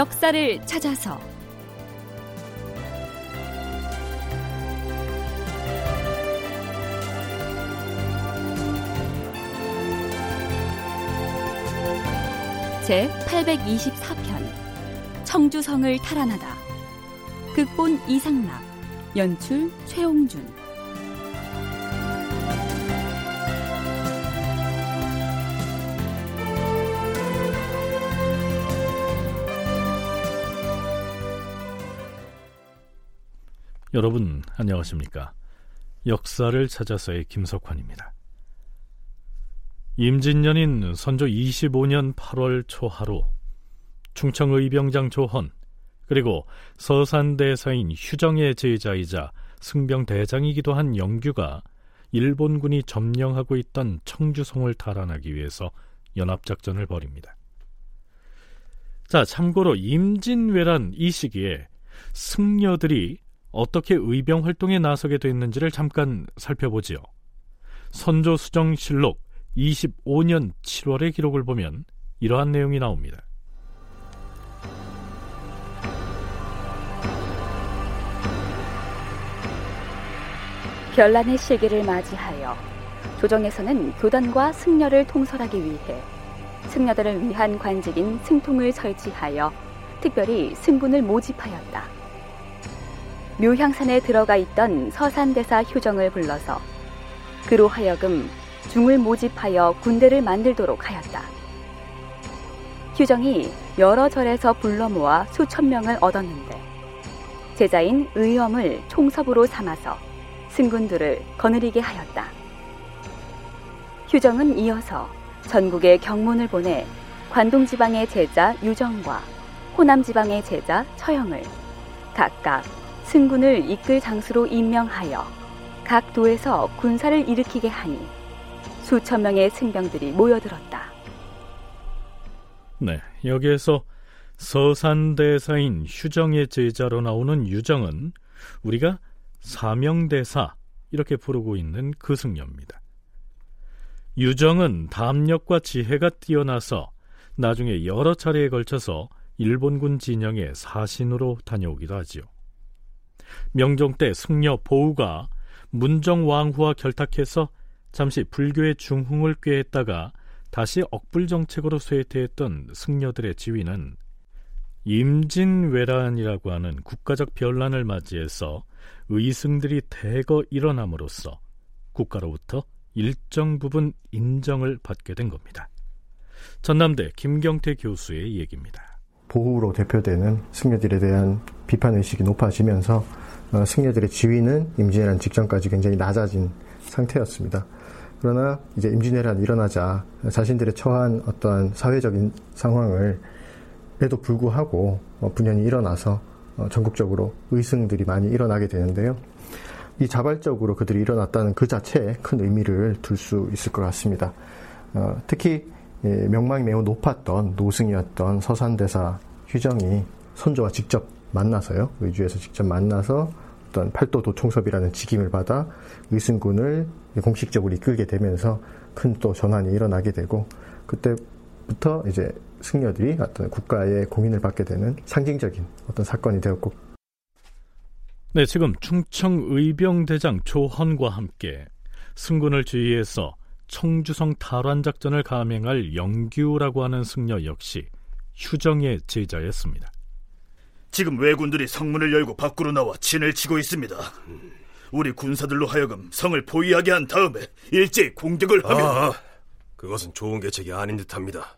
역사를 찾아서. 제 824편 청주성을 탈환하다. 극본 이상락 연출 최홍준 여러분 안녕하십니까? 역사를 찾아서의 김석환입니다. 임진년인 선조 25년 8월 초하루 충청의병장 조헌 그리고 서산대사인 휴정의 제자이자 승병대장이기도 한 영규가 일본군이 점령하고 있던 청주성을 탈환하기 위해서 연합작전을 벌입니다. 자, 참고로 임진왜란 이 시기에 승려들이 어떻게 의병 활동에 나서게 됐는지를 잠깐 살펴보지요. 선조 수정 실록 25년 7월의 기록을 보면 이러한 내용이 나옵니다. 별난의 시기를 맞이하여 조정에서는 교단과 승려를 통솔하기 위해 승려들을 위한 관직인 승통을 설치하여 특별히 승군을 모집하였다. 묘향산에 들어가 있던 서산대사 휴정을 불러서 그로 하여금 중을 모집하여 군대를 만들도록 하였다. 휴정이 여러 절에서 불러 모아 수천 명을 얻었는데 제자인 의엄을 총섭으로 삼아서 승군들을 거느리게 하였다. 휴정은 이어서 전국에 경문을 보내 관동 지방의 제자 유정과 호남 지방의 제자 처형을 각각 승군을 이끌 장수로 임명하여 각 도에서 군사를 일으키게 하니 수천 명의 승병들이 모여들었다. 네, 여기에서 서산대사인 휴정의 제자로 나오는 유정은 우리가 사명대사 이렇게 부르고 있는 그 승려입니다. 유정은 담력과 지혜가 뛰어나서 나중에 여러 차례에 걸쳐서 일본군 진영의 사신으로 다녀오기도 하지요. 명종 때 승려 보우가 문정 왕후와 결탁해서 잠시 불교의 중흥을 꾀했다가 다시 억불 정책으로 쇠퇴했던 승려들의 지위는 임진왜란이라고 하는 국가적 변란을 맞이해서 의승들이 대거 일어남으로써 국가로부터 일정 부분 인정을 받게 된 겁니다. 전남대 김경태 교수의 얘기입니다. 보후로 대표되는 승려들에 대한 비판 의식이 높아지면서 어, 승려들의 지위는 임진왜란 직전까지 굉장히 낮아진 상태였습니다. 그러나 이제 임진왜란이 일어나자 자신들의 처한 어떠한 사회적인 상황을 에도 불구하고 어, 분연이 일어나서 어, 전국적으로 의승들이 많이 일어나게 되는데요. 이 자발적으로 그들이 일어났다는 그 자체에 큰 의미를 둘 수 있을 것 같습니다. 어, 특히 예, 명망이 매우 높았던 노승이었던 서산대사 휴정이 선조와 직접 만나서요. 의주에서 직접 만나서 어떤 팔도 도총섭이라는 직임을 받아 의승군을 공식적으로 이끌게 되면서 큰 또 전환이 일어나게 되고 그때부터 이제 승려들이 어떤 국가의 공인을 받게 되는 상징적인 어떤 사건이 되었고. 네, 지금 충청 의병대장 조헌과 함께 승군을 지휘해서 청주성 탈환 작전을 감행할 영규라고 하는 승려 역시 휴정의 제자였습니다. 지금 왜군들이 성문을 열고 밖으로 나와 진을 치고 있습니다. 우리 군사들로 하여금 성을 포위하게 한 다음에 일제히 공격을 하면 아, 그것은 좋은 계책이 아닌 듯합니다.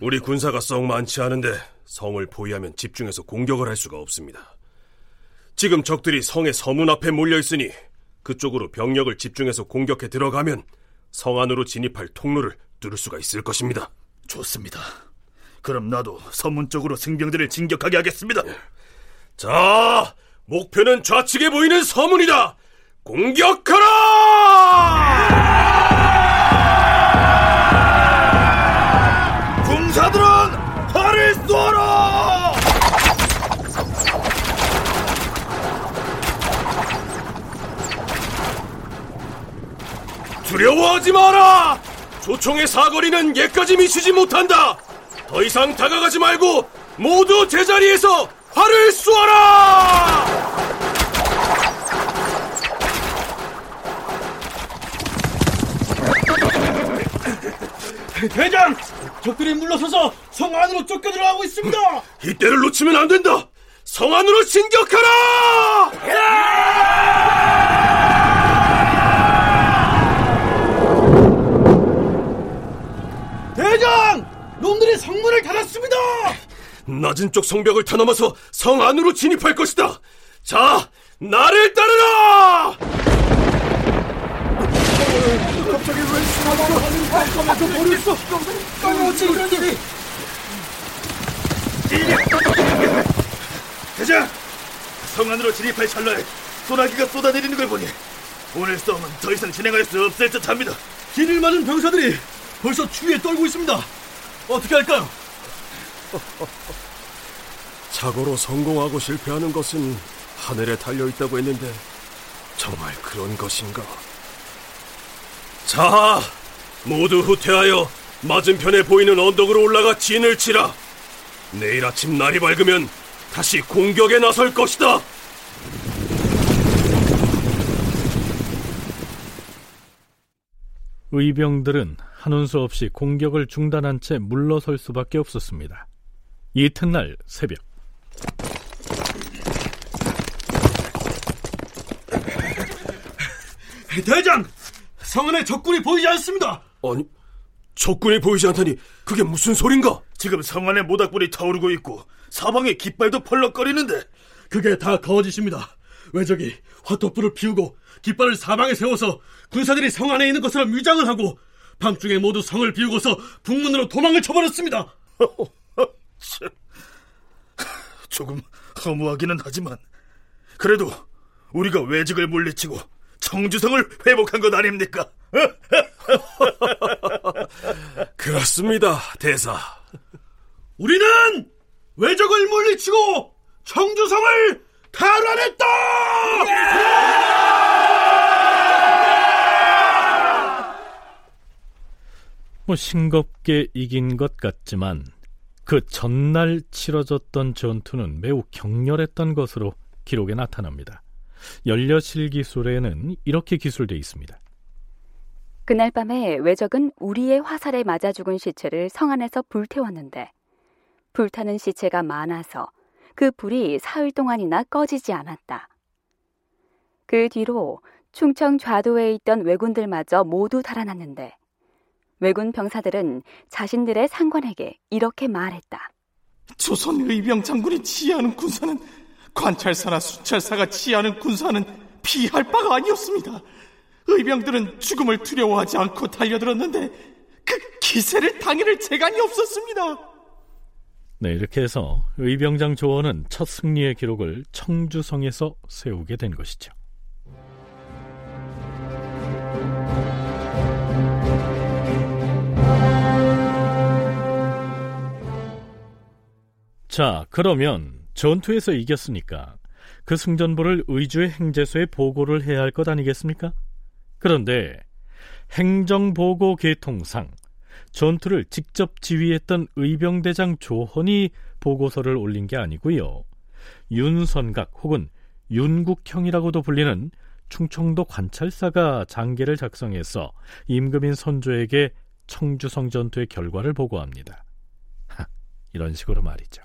우리 군사가 썩 많지 않은데 성을 포위하면 집중해서 공격을 할 수가 없습니다. 지금 적들이 성의 서문 앞에 몰려 있으니 그쪽으로 병력을 집중해서 공격해 들어가면 성 안으로 진입할 통로를 뚫을 수가 있을 것입니다. 좋습니다. 그럼 나도 서문 쪽으로 승병들을 진격하게 하겠습니다. 예. 자, 목표는 좌측에 보이는 서문이다. 공격하라! 쏘아라! 두려워하지 마라! 조총의 사거리는 예까지 미치지 못한다! 더 이상 다가가지 말고 모두 제자리에서 활을 쏘아라! 대장! 적들이 물러서서 성 안으로 쫓겨 들어가고 있습니다! 이때를 놓치면 안 된다! 성 안으로 진격하라! 대장! 놈들이 닫았습니다! 낮은 쪽 성벽을 터넘어서 성 안으로 진입할 것이다! 자, 나를 따르라! 대장! 성 안으로 진입할 찰나에 소나기가 쏟아내리는 걸 보니 오늘 싸움은 더 이상 진행할 수 없을 듯합니다. 길을 맞은 병사들이 벌써 추위에 떨고 있습니다. 어떻게 할까요? 자고로 성공하고 실패하는 것은 하늘에 달려 있다고 했는데 정말 그런 것인가? 자, 모두 후퇴하여 맞은편에 보이는 언덕으로 올라가 진을 치라. 내일 아침 날이 밝으면 다시 공격에 나설 것이다. 의병들은 한운 수 없이 공격을 중단한 채 물러설 수밖에 없었습니다. 이튿날 새벽 대장! 성 안에 적군이 보이지 않습니다! 아니, 적군이 보이지 않다니 그게 무슨 소린가? 지금 성 안에 모닥불이 타오르고 있고 사방에 깃발도 펄럭거리는데 그게 다 거짓입니다. 왜적이 화토불을 피우고 깃발을 사방에 세워서 군사들이 성 안에 있는 것처럼 위장을 하고 밤중에 모두 성을 비우고서 북문으로 도망을 쳐버렸습니다. 참, 조금 허무하기는 하지만 그래도 우리가 외직을 물리치고 청주성을 회복한 것 아닙니까? 그렇습니다, 대사. 우리는 외적을 물리치고 청주성을 탈환했다! 뭐 싱겁게 이긴 것 같지만 그 전날 치러졌던 전투는 매우 격렬했던 것으로 기록에 나타납니다. 연려실 기술에는 이렇게 기술되어 있습니다. 그날 밤에 외적은 우리의 화살에 맞아 죽은 시체를 성 안에서 불태웠는데 불타는 시체가 많아서 그 불이 사흘 동안이나 꺼지지 않았다. 그 뒤로 충청 좌도에 있던 왜군들마저 모두 달아났는데 왜군 병사들은 자신들의 상관에게 이렇게 말했다. 조선 의병 장군이 치하하는 군사는 관찰사나 수찰사가 치하하는 군사는 피할 바가 아니었습니다. 의병들은 죽음을 두려워하지 않고 달려들었는데 그 기세를 당해낼 재간이 없었습니다. 네, 이렇게 해서 의병장 조원은 첫 승리의 기록을 청주성에서 세우게 된 것이죠. 자, 그러면 전투에서 이겼으니까 그 승전보를 의주의 행제소에 보고를 해야 할 것 아니겠습니까? 그런데 행정보고 계통상 전투를 직접 지휘했던 의병대장 조헌이 보고서를 올린 게 아니고요. 윤선각 혹은 윤국형이라고도 불리는 충청도 관찰사가 장계를 작성해서 임금인 선조에게 청주성 전투의 결과를 보고합니다. 하, 이런 식으로 말이죠.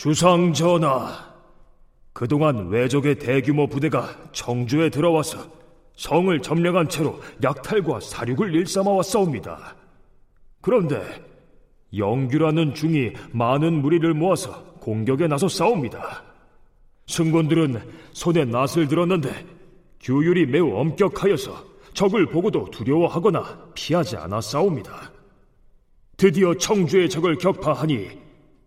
주상 전하, 그동안 외적의 대규모 부대가 청주에 들어와서 성을 점령한 채로 약탈과 사륙을 일삼아 왔사옵니다. 그런데 영규라는 중이 많은 무리를 모아서 공격에 나서 싸웁니다. 승군들은 손에 낫을 들었는데 규율이 매우 엄격하여서 적을 보고도 두려워하거나 피하지 않아 싸웁니다. 드디어 청주의 적을 격파하니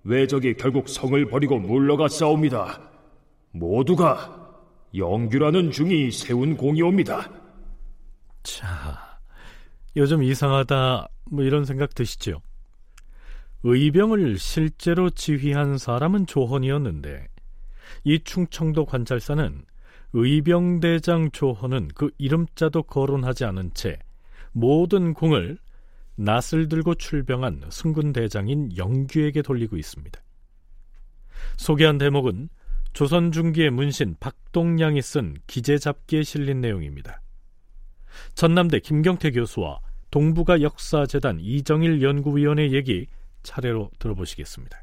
외적이 결국 성을 버리고 물러가 싸웁니다. 모두가 영규라는 중이 세운 공이옵니다. 자, 요즘 이상하다 뭐 이런 생각 드시죠? 의병을 실제로 지휘한 사람은 조헌이었는데 이 충청도 관찰사는 의병대장 조헌은 그 이름자도 거론하지 않은 채 모든 공을 낫을 들고 출병한 승군 대장인 영규에게 돌리고 있습니다. 소개한 대목은 조선 중기의 문신 박동량이 쓴 기재잡기에 실린 내용입니다. 전남대 김경태 교수와 동북아 역사재단 이정일 연구위원의 얘기 차례로 들어보시겠습니다.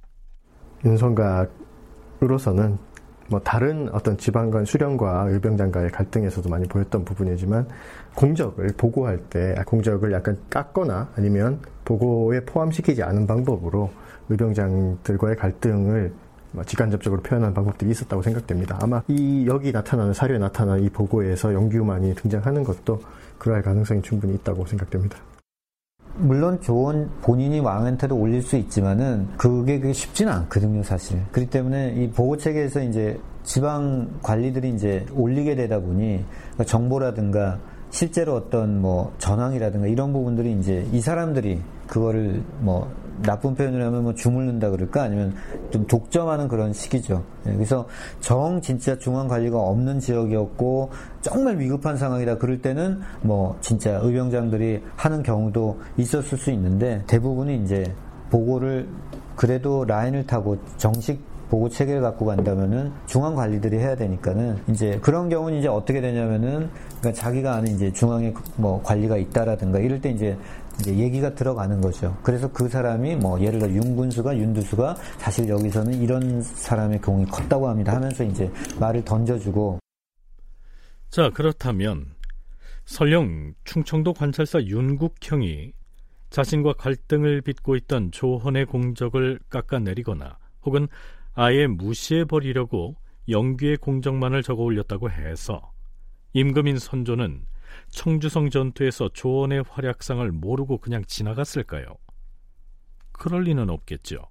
윤성각으로서는 뭐 다른 어떤 지방간 수령과 의병장과의 갈등에서도 많이 보였던 부분이지만 공적을 보고할 때 공적을 약간 깎거나 아니면 보고에 포함시키지 않은 방법으로 의병장들과의 갈등을 뭐 직간접적으로 표현한 방법들이 있었다고 생각됩니다. 아마 이 여기 나타나는 사료에 나타난 이 보고에서 영규만이 등장하는 것도 그럴 가능성이 충분히 있다고 생각됩니다. 물론 좋은 본인이 왕한테도 올릴 수 있지만은 그게 쉽지는 않거든요, 사실. 그렇기 때문에 이 보고 체계에서 이제 지방 관리들이 이제 올리게 되다 보니 정보라든가 실제로 어떤 뭐 전황이라든가 이런 부분들이 이제 이 사람들이 그거를 뭐 나쁜 표현을 하면 뭐 주물른다 그럴까 아니면 좀 독점하는 그런 시기죠. 예, 그래서 정 진짜 중앙 관리가 없는 지역이었고 정말 위급한 상황이다 그럴 때는 뭐 진짜 의병장들이 하는 경우도 있었을 수 있는데 대부분이 이제 보고를 그래도 라인을 타고 정식 보고 체계를 갖고 간다면은 중앙 관리들이 해야 되니까는 이제 그런 경우는 이제 어떻게 되냐면은 그러니까 자기가 아는 이제 중앙에 뭐 관리가 있다라든가 이럴 때 이제 이제 얘기가 들어가는 거죠. 그래서 그 사람이 뭐 예를 들어 윤군수가 윤두수가 사실 여기서는 이런 사람의 공이 컸다고 합니다 하면서 이제 말을 던져주고 자 그렇다면 설령 충청도 관찰사 윤국형이 자신과 갈등을 빚고 있던 조헌의 공적을 깎아내리거나 혹은 아예 무시해버리려고 영규의 공적만을 적어 올렸다고 해서 임금인 선조는 청주성 전투에서 조원의 활약상을 모르고 그냥 지나갔을까요? 그럴 리는 없겠죠.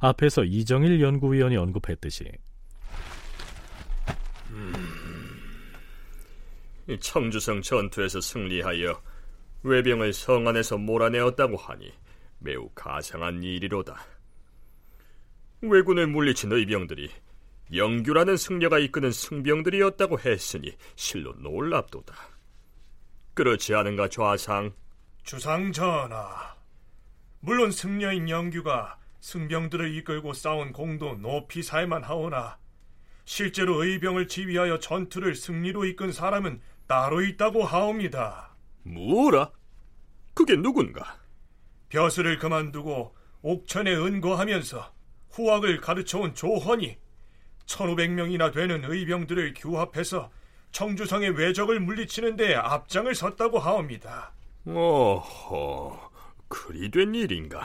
앞에서 이정일 연구위원이 언급했듯이 음, 청주성 전투에서 승리하여 외병을 성 안에서 몰아내었다고 하니 매우 가상한 일이로다. 왜군을 물리친 의병들이 영규라는 승려가 이끄는 승병들이었다고 했으니 실로 놀랍도다. 그렇지 않은가 좌상? 주상 전하, 물론 승려인 영규가 승병들을 이끌고 싸운 공도 높이 살만 하오나 실제로 의병을 지휘하여 전투를 승리로 이끈 사람은 따로 있다고 하옵니다. 뭐라? 그게 누군가? 벼슬을 그만두고 옥천에 은거하면서 후학을 가르쳐온 조헌이 1500명이나 되는 의병들을 규합해서 청주성의 외적을 물리치는 데 앞장을 섰다고 하옵니다. 어허, 그리 된 일인가?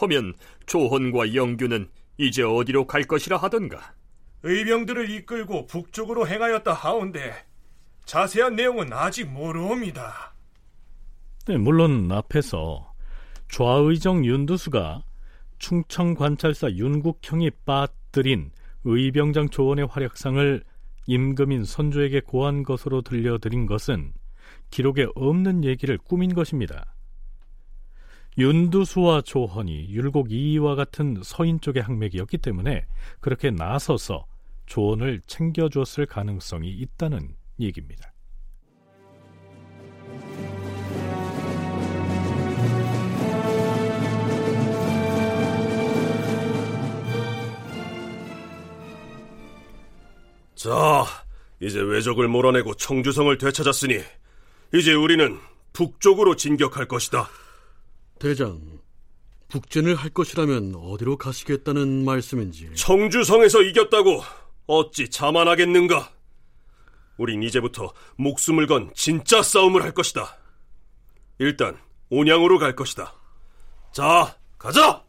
허면 조헌과 영규는 이제 어디로 갈 것이라 하던가? 의병들을 이끌고 북쪽으로 행하였다 하온데 자세한 내용은 아직 모르옵니다. 네, 물론 앞에서 좌의정 윤두수가 충청 관찰사 윤국형이 빠뜨린 의병장 조원의 활약상을 임금인 선조에게 고한 것으로 들려드린 것은 기록에 없는 얘기를 꾸민 것입니다. 윤두수와 조헌이 율곡 이이와 같은 서인 쪽의 항맥이었기 때문에 그렇게 나서서 조언을 챙겨주었을 가능성이 있다는 얘기입니다. 자, 이제 외적을 몰아내고 청주성을 되찾았으니 이제 우리는 북쪽으로 진격할 것이다. 대장, 북진을 할 것이라면 어디로 가시겠다는 말씀인지. 청주성에서 이겼다고 어찌 자만하겠는가? 우린 이제부터 목숨을 건 진짜 싸움을 할 것이다. 일단 온양으로 갈 것이다. 자, 가자!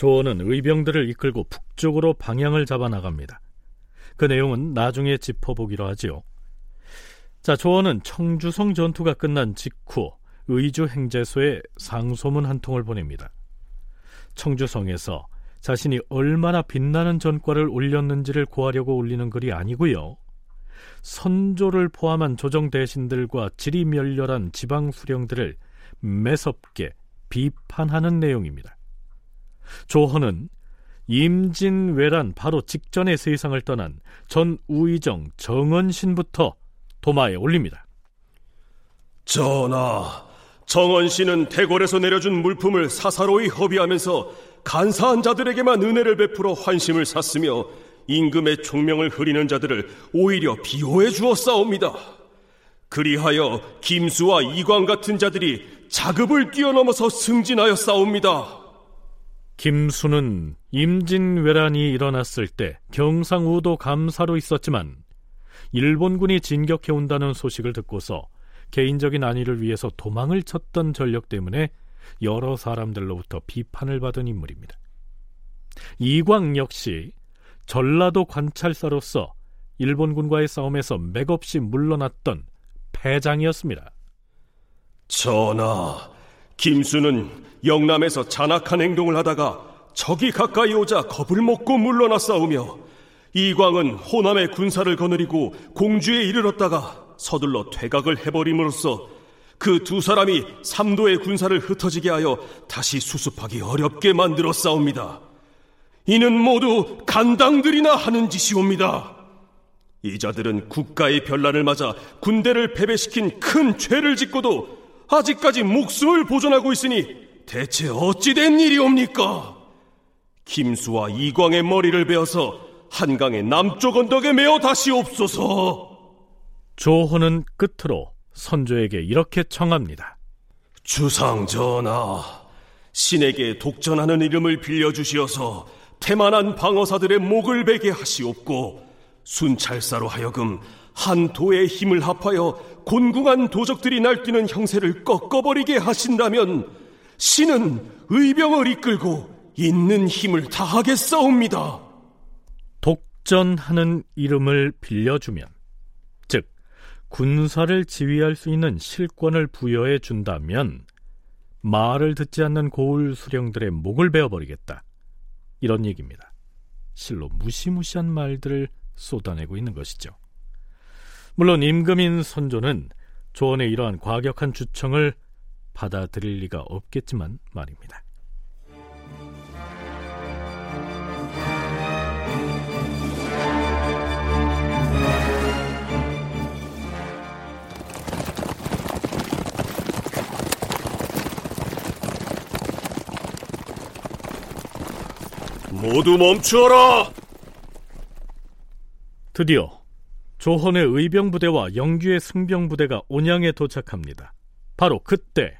조언은 의병들을 이끌고 북쪽으로 방향을 잡아 나갑니다. 그 내용은 나중에 짚어보기로 하지요. 자, 조언은 청주성 전투가 끝난 직후 의주 행제소에 상소문 한 통을 보냅니다. 청주성에서 자신이 얼마나 빛나는 전과를 올렸는지를 고하려고 올리는 글이 아니고요. 선조를 포함한 조정 대신들과 지리멸렬한 지방 수령들을 매섭게 비판하는 내용입니다. 조헌은 임진왜란 바로 직전의 세상을 떠난 전 우의정 정언신부터 도마에 올립니다. 전하, 씨는 대궐에서 내려준 물품을 사사로이 허비하면서 간사한 자들에게만 은혜를 베풀어 환심을 샀으며 임금의 총명을 흐리는 자들을 오히려 비호해 주었사옵니다. 그리하여 김수와 이광 같은 자들이 자급을 뛰어넘어서 승진하여 싸웁니다. 김수는 임진왜란이 일어났을 때 경상우도 감사로 있었지만 일본군이 진격해 온다는 소식을 듣고서 개인적인 안위를 위해서 도망을 쳤던 전력 때문에 여러 사람들로부터 비판을 받은 인물입니다. 이광 역시 전라도 관찰사로서 일본군과의 싸움에서 맥없이 물러났던 패장이었습니다. 전하, 김수는 영남에서 잔악한 행동을 하다가 적이 가까이 오자 겁을 먹고 물러났사오며 이광은 호남의 군사를 거느리고 공주에 이르렀다가 서둘러 퇴각을 해버림으로써 그 두 사람이 삼도의 군사를 흩어지게 하여 다시 수습하기 어렵게 만들어 싸웁니다. 이는 모두 간당들이나 하는 짓이옵니다. 이 자들은 국가의 변란을 맞아 군대를 패배시킨 큰 죄를 짓고도 아직까지 목숨을 보존하고 있으니 대체 어찌된 일이옵니까? 김수와 이광의 머리를 베어서 한강의 남쪽 언덕에 메어 다시 옵소서. 조호는 끝으로 선조에게 이렇게 청합니다. 주상 전하, 신에게 독전하는 이름을 빌려주시어서 태만한 방어사들의 목을 베게 하시옵고 순찰사로 하여금 한 도의 힘을 합하여 곤궁한 도적들이 날뛰는 형세를 꺾어버리게 하신다면 신은 의병을 이끌고 있는 힘을 다하겠사옵니다. 독전하는 이름을 빌려주면 즉 군사를 지휘할 수 있는 실권을 부여해 준다면 말을 듣지 않는 고울 수령들의 목을 베어버리겠다. 이런 얘기입니다. 실로 무시무시한 말들을 쏟아내고 있는 것이죠. 물론 임금인 선조는 조언의 이러한 과격한 주청을 받아들일 리가 없겠지만 말입니다. 모두 멈추어라! 드디어 조헌의 의병부대와 영규의 승병부대가 온양에 도착합니다. 바로 그때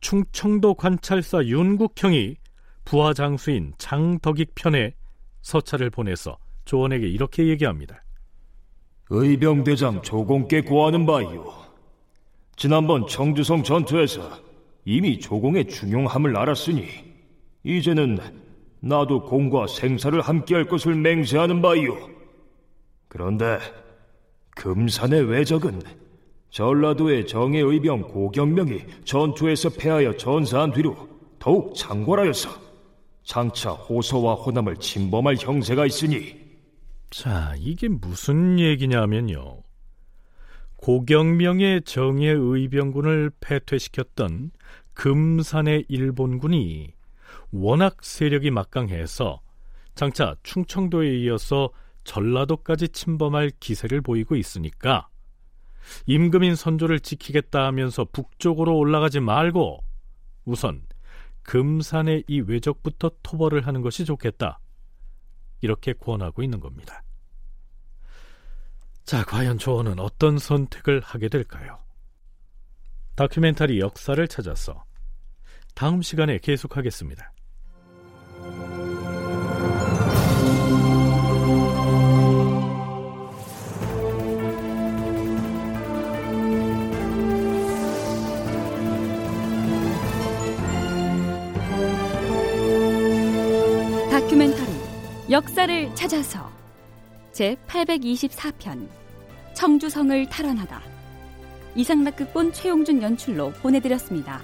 충청도 관찰사 윤국형이 부하 장수인 장덕익 편에 서찰을 보내서 조원에게 이렇게 얘기합니다. 의병대장 조공께 고하는 바이오. 지난번 청주성 전투에서 이미 조공의 중용함을 알았으니 이제는 나도 공과 생사를 함께할 것을 맹세하는 바이오. 그런데 금산의 외적은 전라도의 정예의병 고경명이 전투에서 패하여 전사한 뒤로 더욱 장궐하여서 장차 호서와 호남을 침범할 형세가 있으니 자, 이게 무슨 얘기냐면요. 고경명의 정예의병군을 패퇴시켰던 금산의 일본군이 워낙 세력이 막강해서 장차 충청도에 이어서 전라도까지 침범할 기세를 보이고 있으니까 임금인 선조를 지키겠다 하면서 북쪽으로 올라가지 말고 우선 금산의 이 외적부터 토벌을 하는 것이 좋겠다. 이렇게 권하고 있는 겁니다. 자, 과연 조언은 어떤 선택을 하게 될까요? 다큐멘터리 역사를 찾아서 다음 시간에 계속하겠습니다. 역사를 찾아서 제 824편 청주성을 탈환하다 이상락극본 최용준 연출로 보내드렸습니다.